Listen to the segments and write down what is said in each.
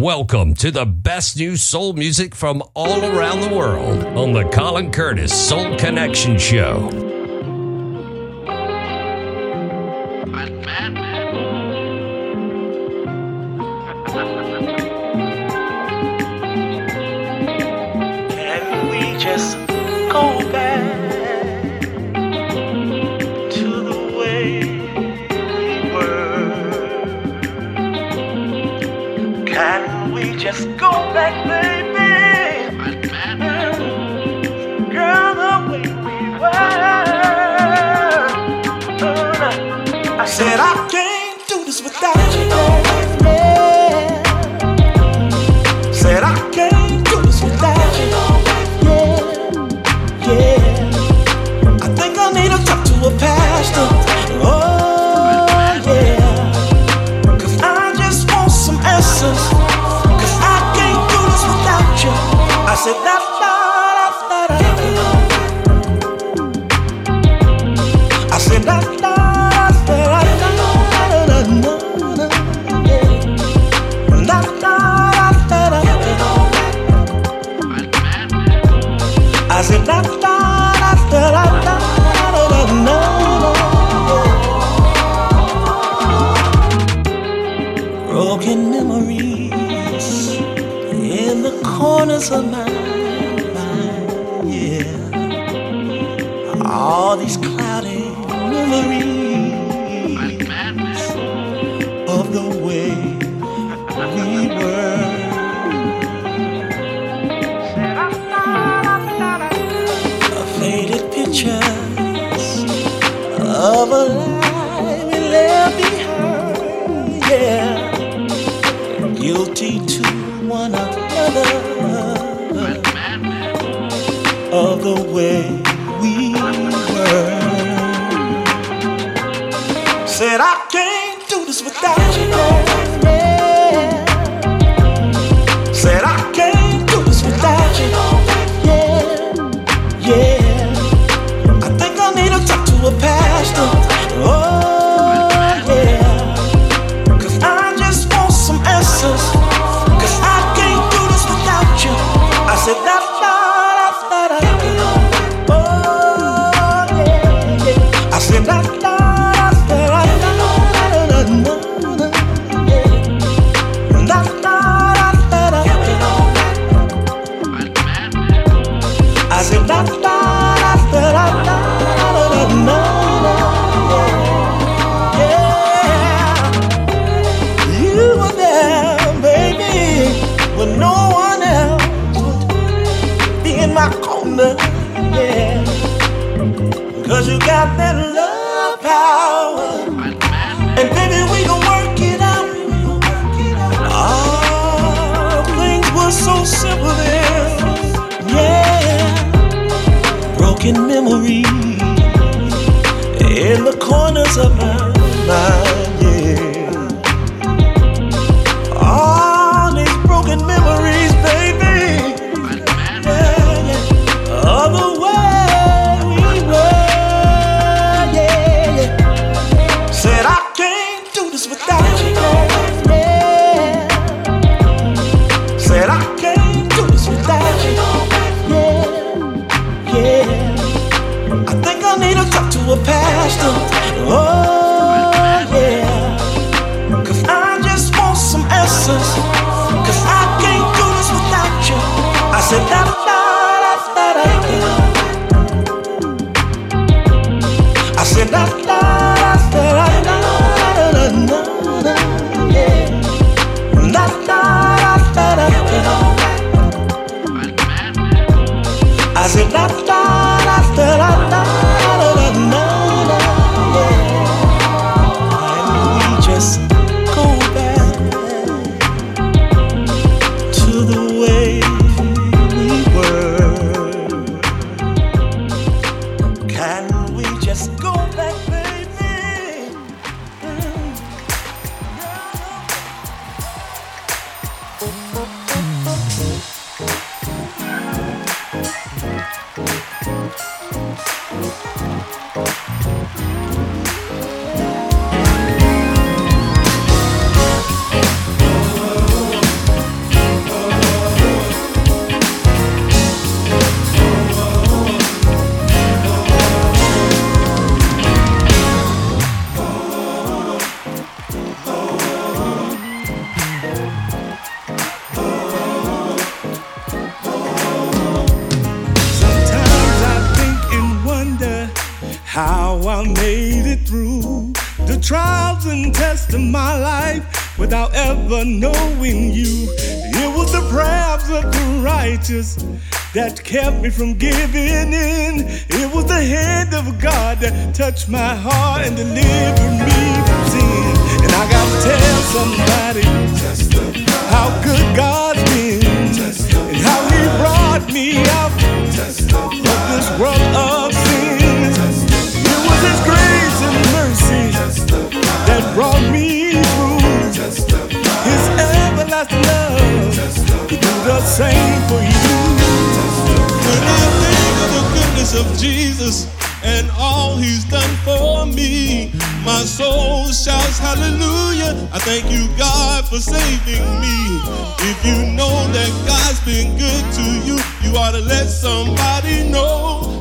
Welcome to the best new soul music from all around the world on the Colin Curtis Soul Connection Show. away. without ever knowing you. It was the prayers of the righteous that kept me from giving in. It was the hand of God that touched my heart and delivered me from sin. And I gotta tell somebody how good God. same for you. When I think of the goodness of Jesus and all he's done for me, my soul shouts hallelujah. I thank you, God, for saving me. If you know that God's been good to you, you ought to let somebody know.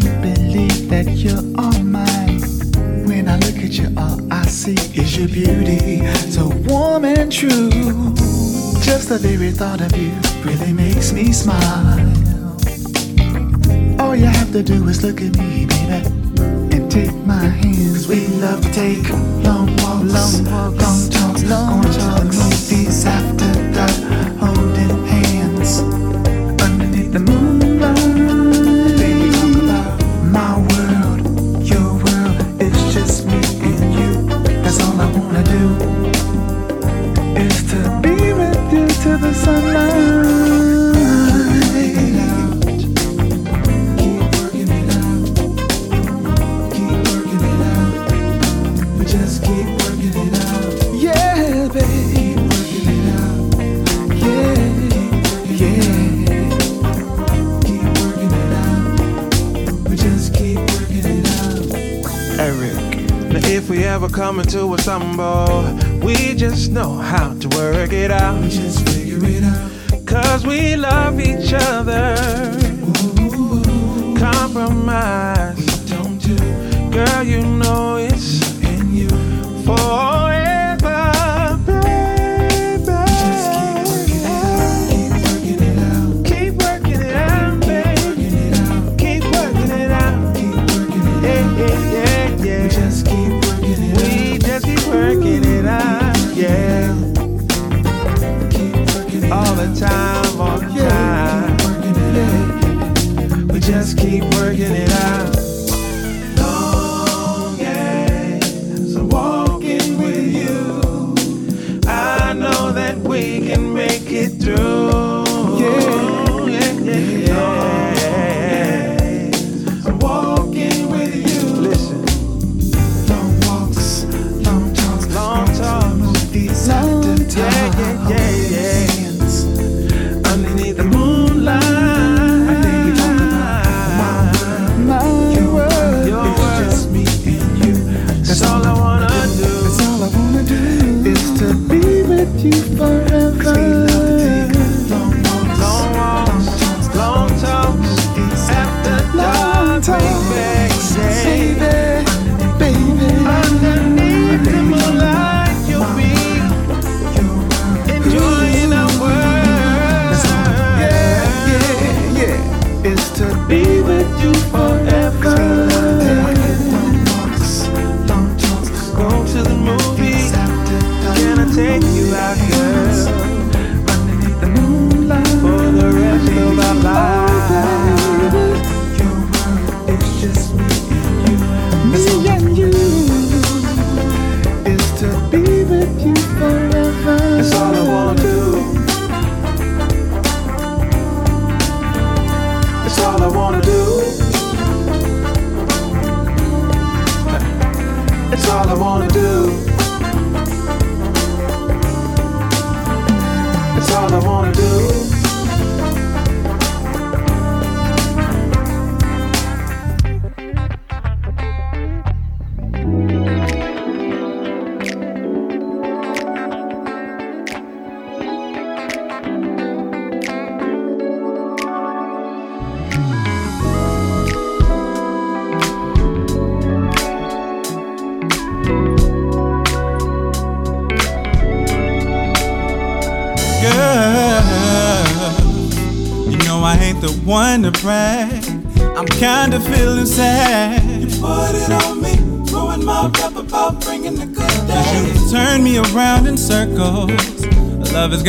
can't believe that you're all mine. When I look at you, all I see is your beauty, so warm and true. Just the very thought of you really makes me smile. All you have to do is look at me, baby, and take my hands. We love to take long walks, long, walks, long talks, long going talks. to the movies after dark, holding hands underneath the moon. Coming to a stumble. We just know how to work it out. We just figure it out. Cause we love each other. Compromise. Don't you? Girl, you know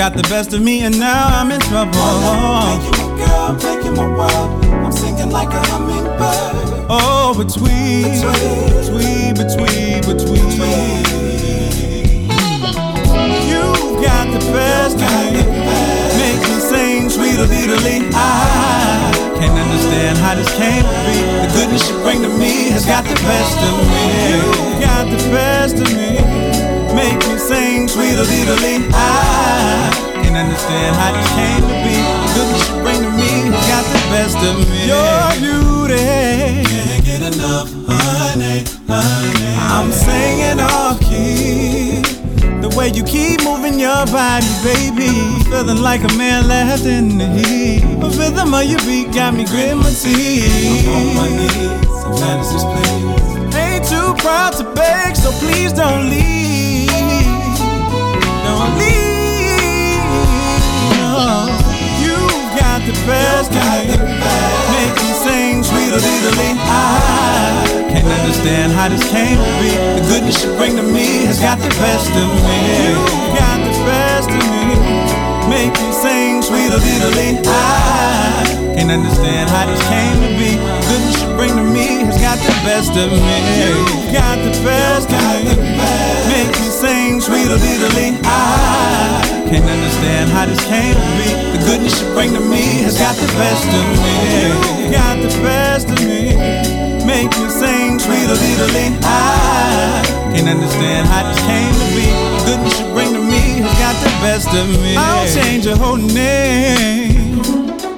got the best of me, and now I'm in trouble. Make you a girl, making my world. I'm singing like a hummingbird. Oh, between, between, between, between. You got the best of me. Make me sing sweeter, deedly. I can't understand how this came to be. The goodness you bring to me has got the best of me. Deedly. I can't understand how this came to be. Goodness you bring to me got the best of me. Your beauty. Can't get enough, honey, honey. I'm singing off key. The way you keep moving your body, baby. Feeling like a man left in the heat. The rhythm of your beat got me grit my teeth. I'm On my knees, fantasies, please. Ain't too proud to beg, so please don't leave. Be. The goodness you bring to me has got the best of me. Got the best of me. Make me sing, sweet or I can understand how this came to be. Goodness you bring to me, has got the best of me. Make me sing sweeter, deedly. I can't understand how this came to be. The goodness you bring to me has got the best of me. You got the best of me. Make me sing sweeter, deedly. I can't understand how this came to be. The goodness you bring to me has got the best of me. You got the best of me. Make me sing sweeter, deedly. I can't understand how this came to be. The goodness you bring to me has got the best of me. I'll change your whole name.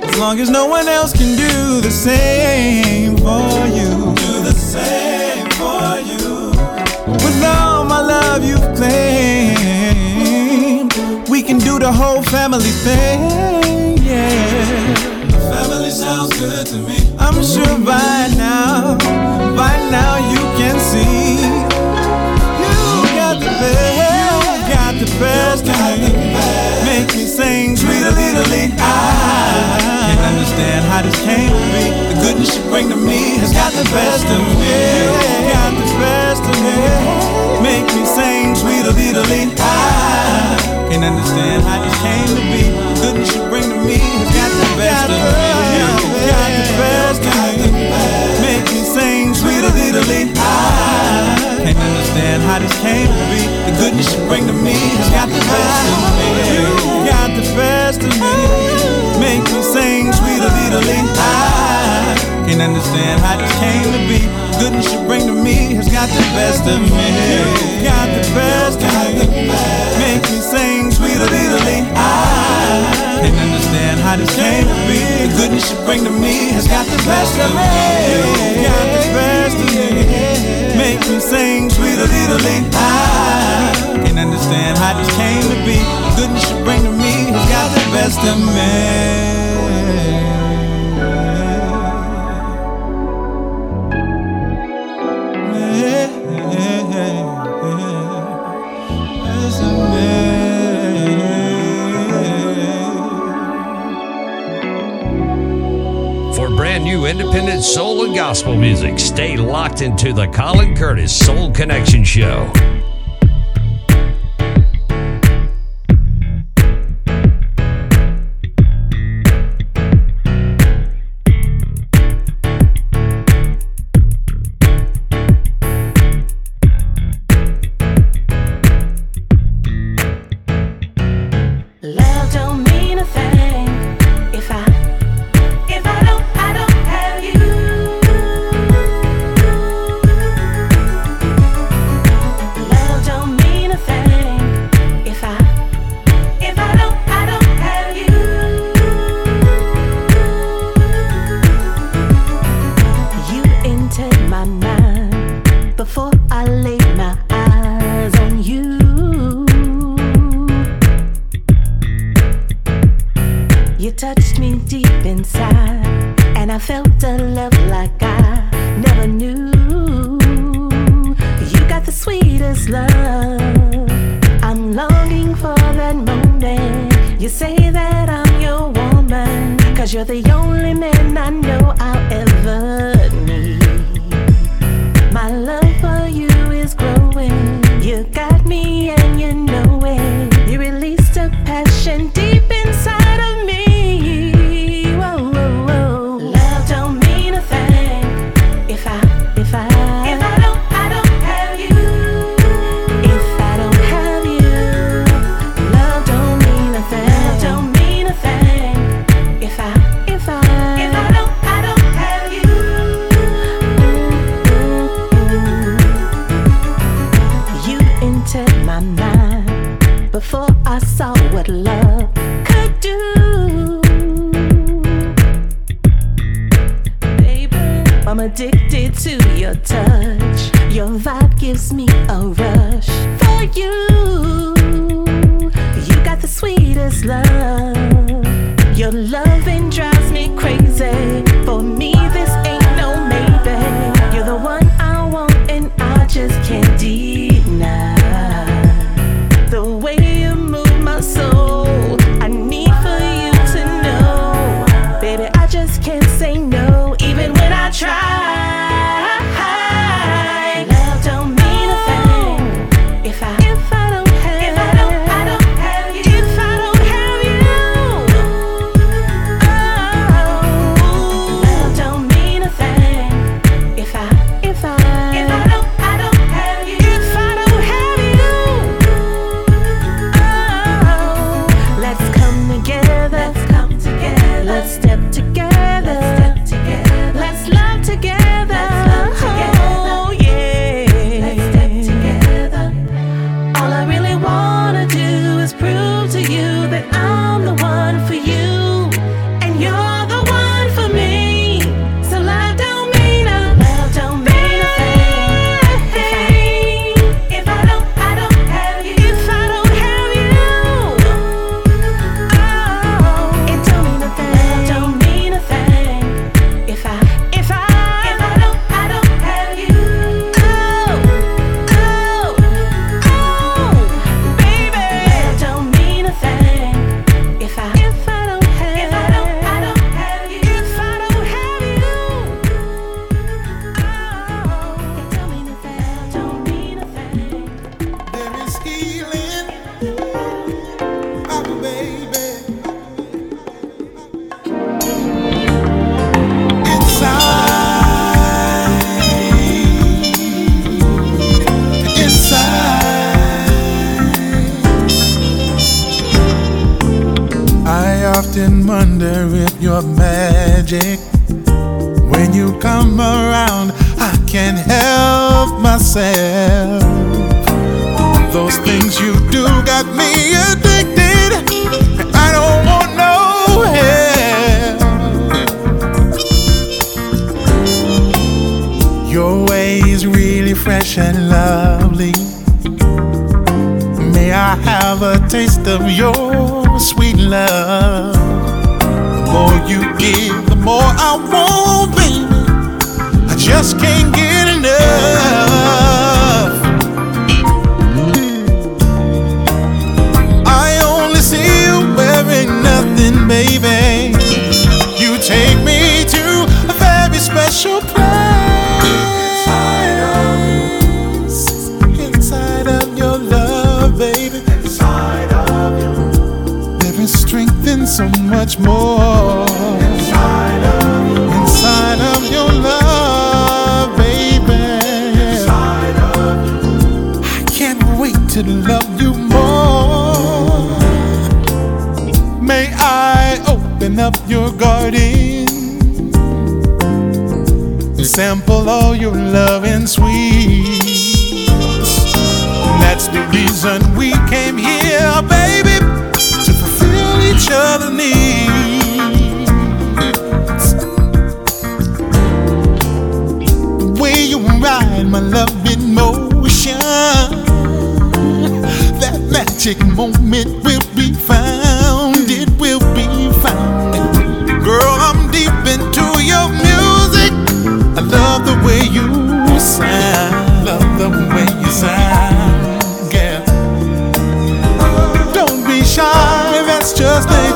As long as no one else can do the same for you. Do the same for you. With all my love you've claimed, we can do the whole family thing, yeah. Family sounds good to me. I'm sure by now, by now you can see you got the best, you got the best of me. Make me sing sweet a little I understand how this came to be. The goodness you bring to me has got the best of me. Got the best of me. Make me sing sweet a little I can't understand how this came to be. The goodness you bring to me has got the best of me. Got the best of me. Make me sing sweet a little I can't understand how this came to be. The goodness you bring to me has got the best of me. You got the best of me. Make me sing sweet a little I can't understand how this came to be. Goodness you bring to me has got the best of me. Got the best of me. Make me sing sweet a little I can't understand how this came to be. Goodness you bring to me has got the best of me. Got the best of me. Make me sing sweet a little I can't understand how this came to be. Goodness you bring to best of me. New independent soul and gospel music, stay locked into the Colin Curtis Soul Connection Show.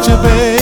Just nature,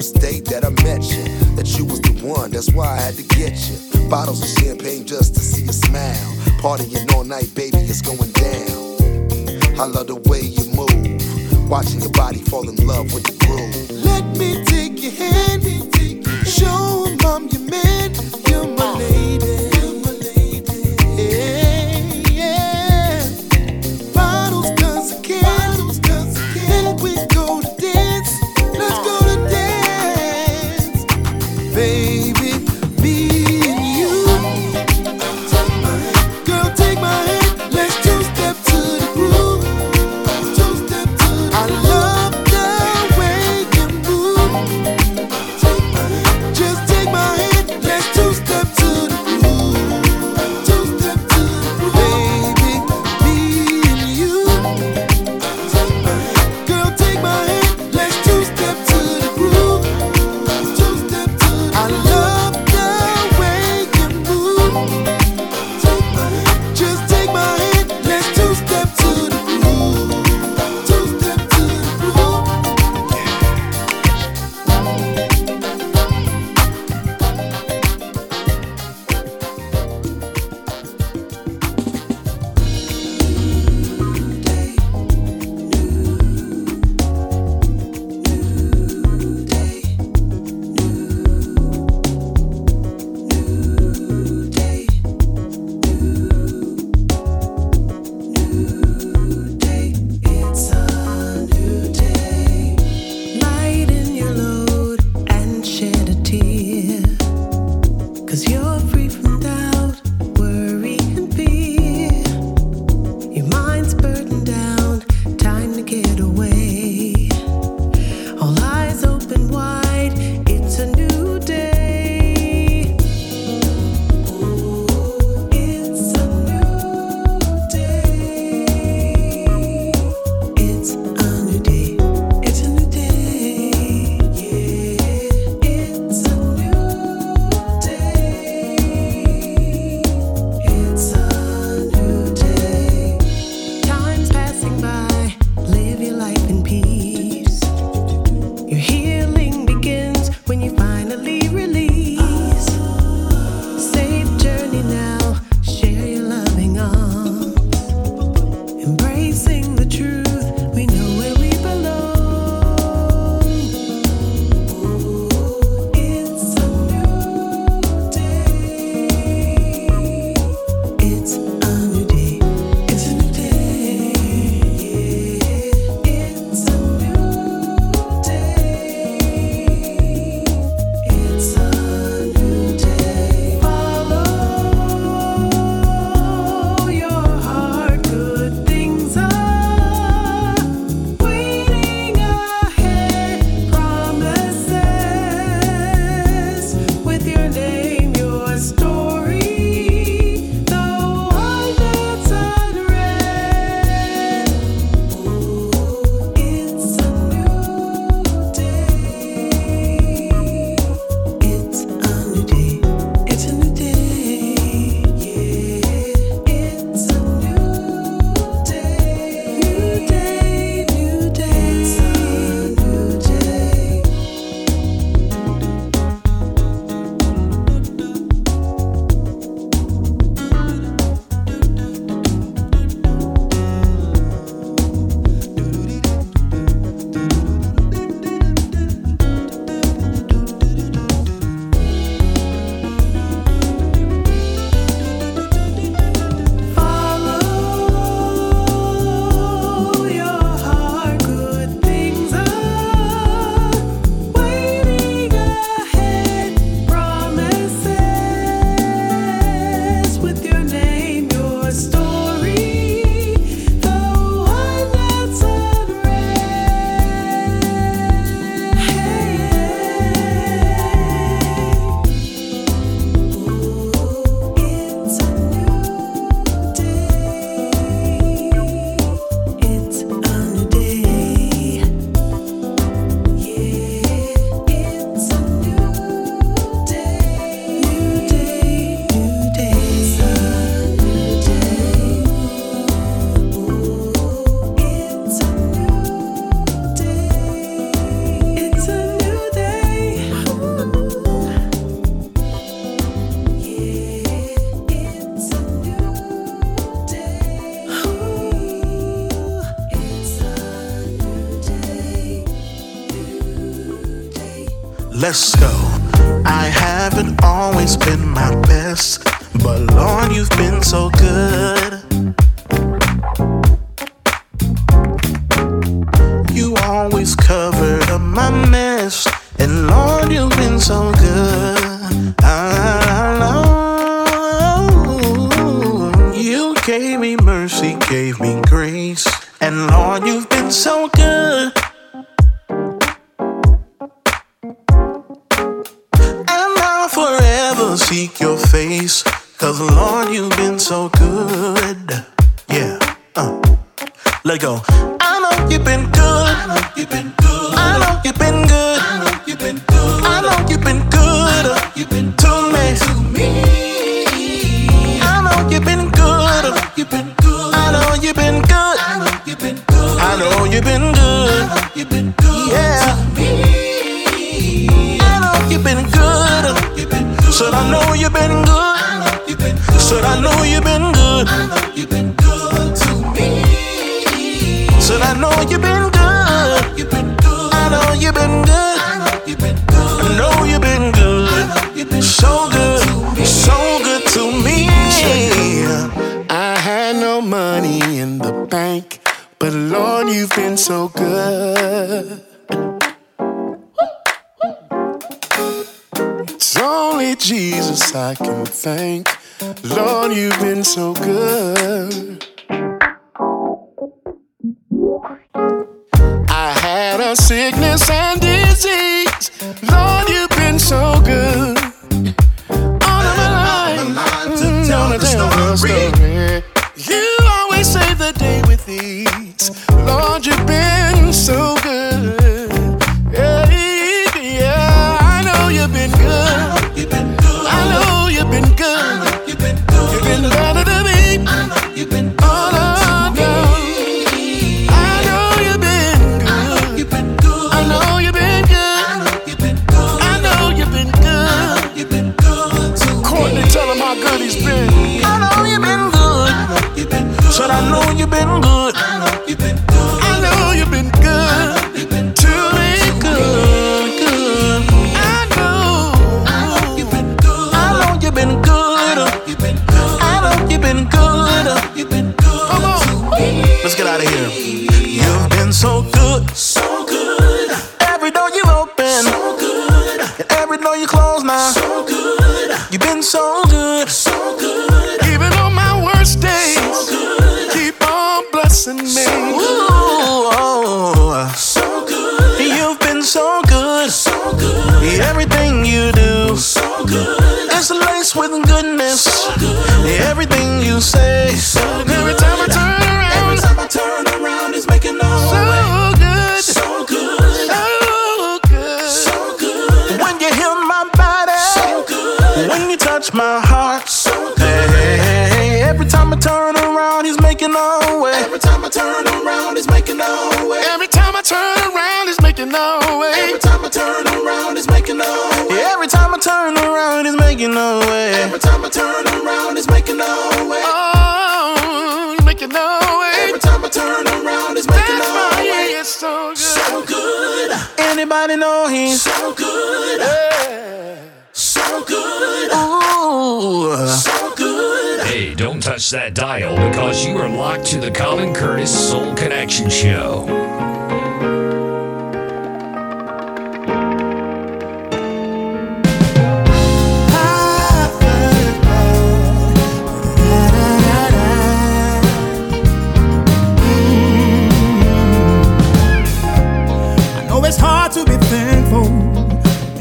first that I met you that you was the one. That's why I had to get you. Bottles of champagne just to see you smile. Partying all night, baby, it's going down. I love the way you move. Watching your body fall in love with the groove. Let me take your hand, show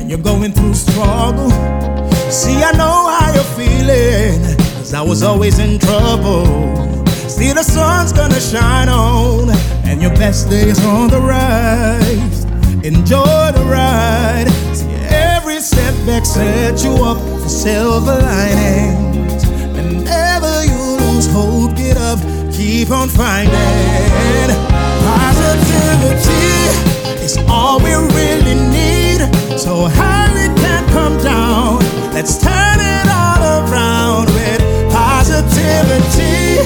you're going through struggle. See, I know how you're feeling, cause I was always in trouble. See, the sun's gonna shine on, and your best day is on the rise. Enjoy the ride. See, every setback set you up for silver linings. Whenever you lose hope, get up, keep on fighting. Positivity is all we really need so high it can't come down. Let's turn it all around with positivity.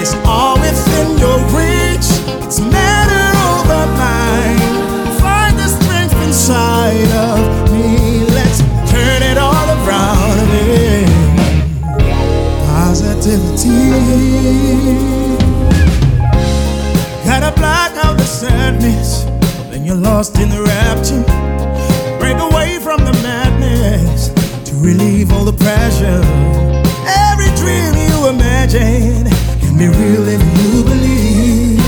It's all within your reach. It's matter over mind. Find the strength inside of me. Let's turn it all around with positivity. Gotta block out the sadness. Then you're lost in the rapture relieve all the pressure. Every dream you imagine can be real if you believe.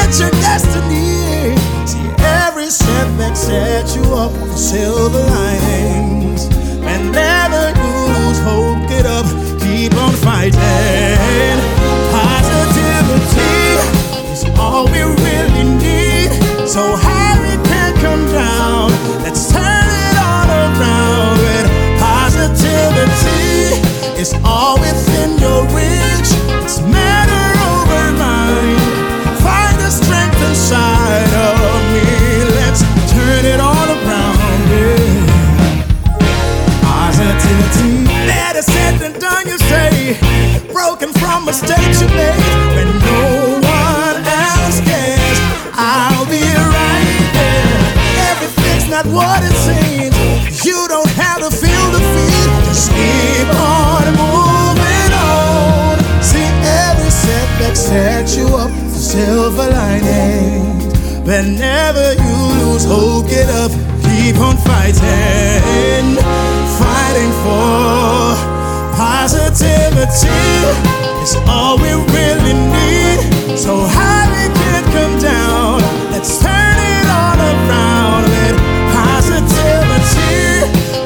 It's your destiny. See, every setback sets you up for silver linings. And never lose hope, get up, keep on fighting. mistakes you made when no one else cares. I'll be right there. Everything's not what it seems. You don't have to feel the fear. Just keep on moving on. See, every setback sets you up for silver linings. Whenever you lose hope, get up, keep on fighting, fighting for positivity is all we really need. So how it come down, let's turn it all around. Let positivity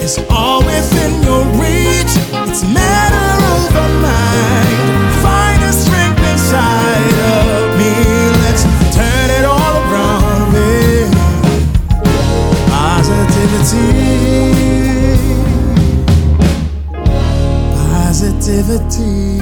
is all within your reach. It's matter of a mind. Find the strength inside of me. Let's turn it all around. Positivity. negativity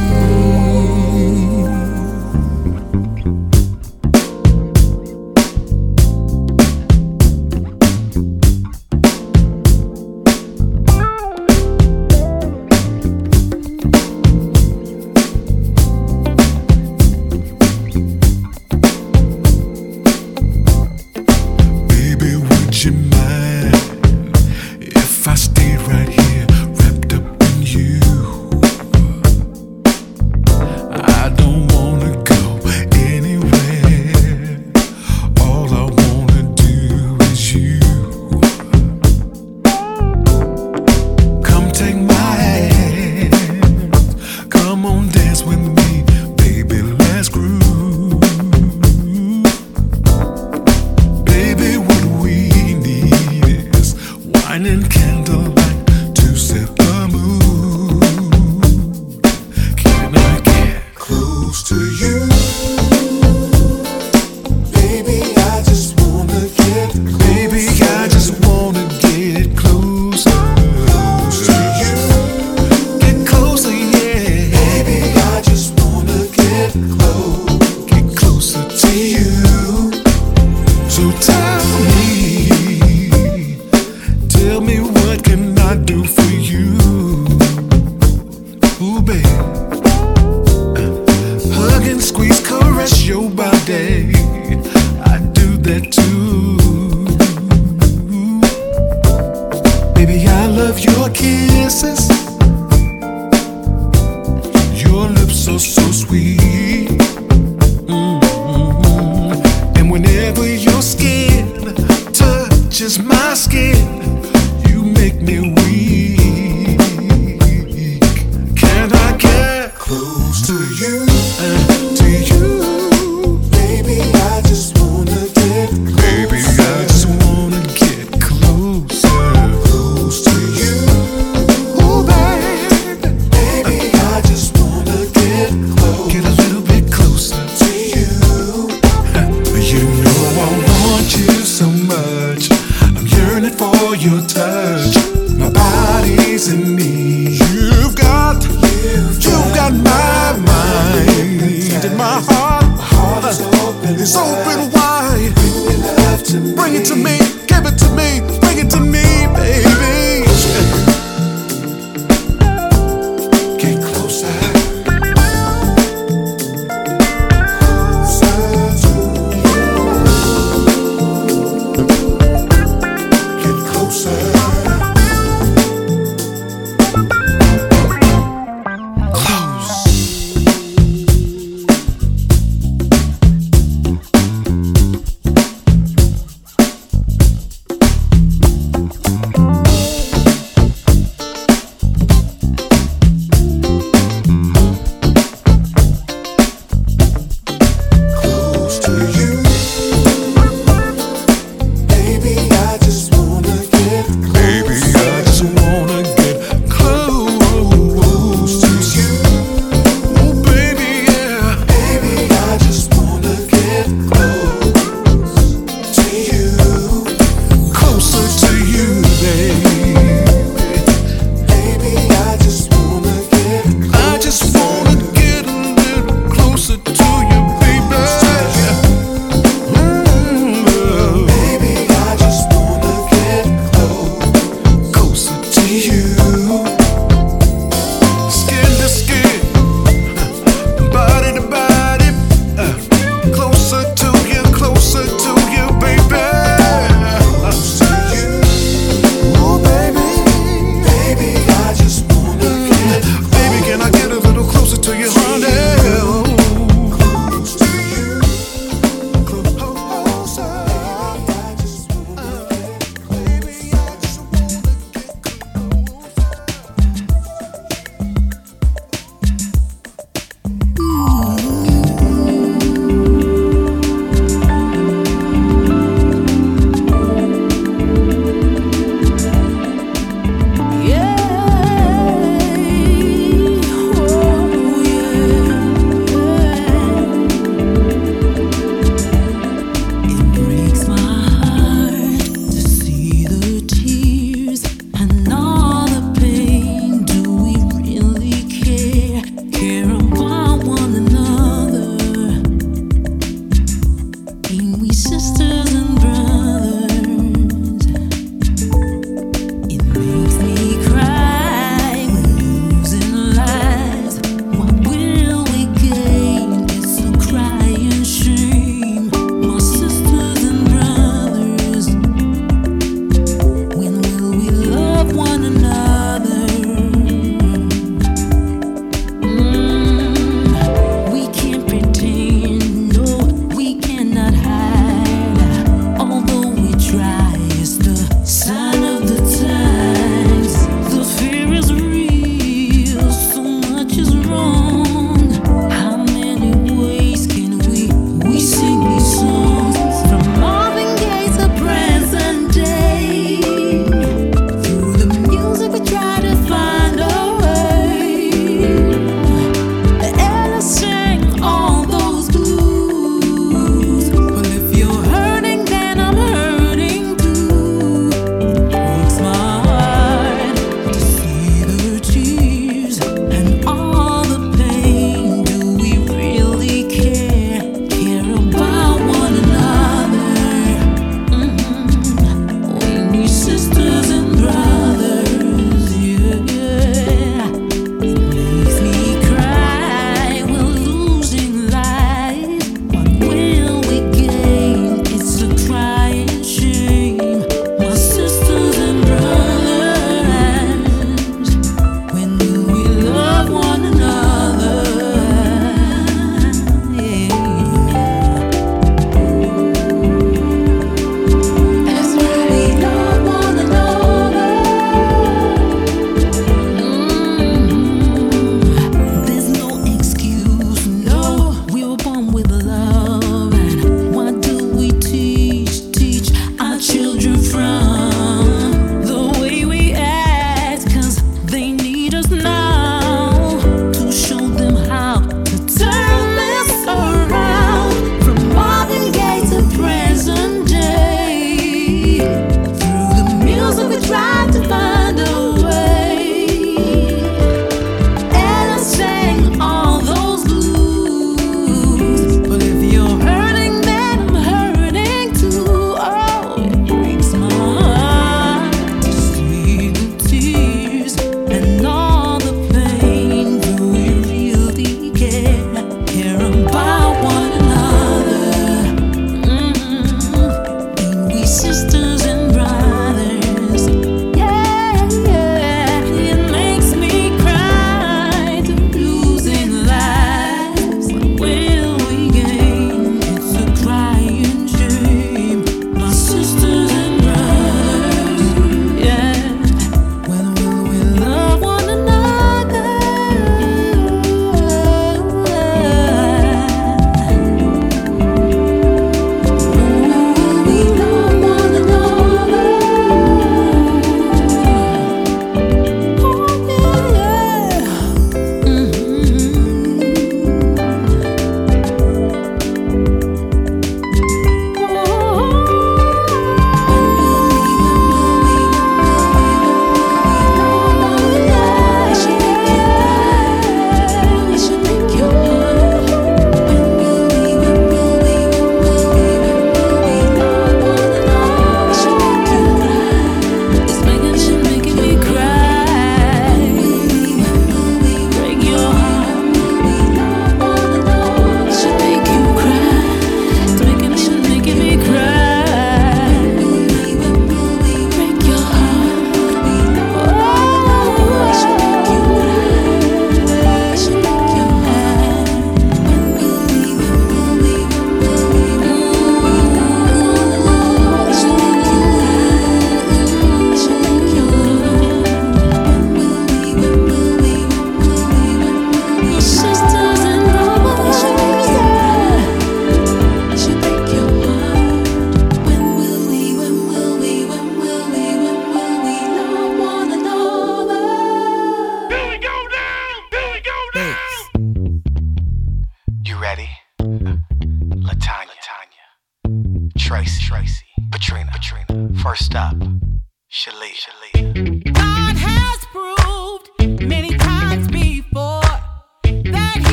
so, so sweet.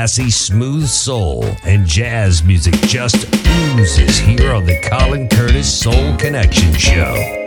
classy, smooth soul and jazz music just oozes here on the Colin Curtis Soul Connection Show.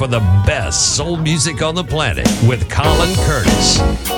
for the best soul music on the planet with Colin Curtis.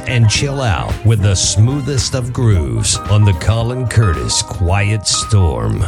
and chill out with the smoothest of grooves on the Colin Curtis Quiet Storm.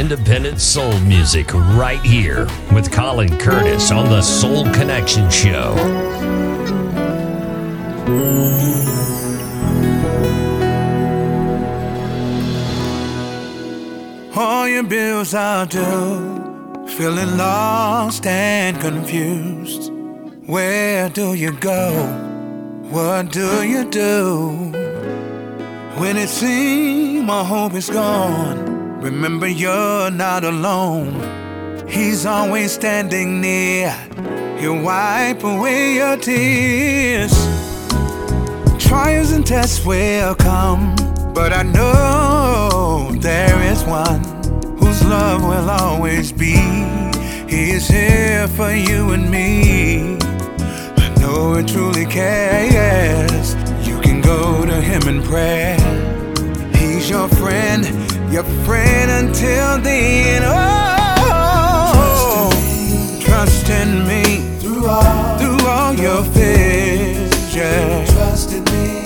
independent soul music right here with Colin Curtis on the Soul Connection Show. All your bills are due, feeling lost and confused. Where do you go? What do you do? When it seems my hope is gone Remember, you're not alone. He's always standing near. He'll wipe away your tears. Trials and tests will come, but I know there is one whose love will always be. He is here for you and me. I know it truly cares. You can go to him in prayer. He's your friend your friend until the end. Oh, trust in me, trust in me. through all, through all your fears. Trust in me.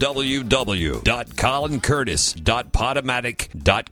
www.colincurtis.podomatic.com.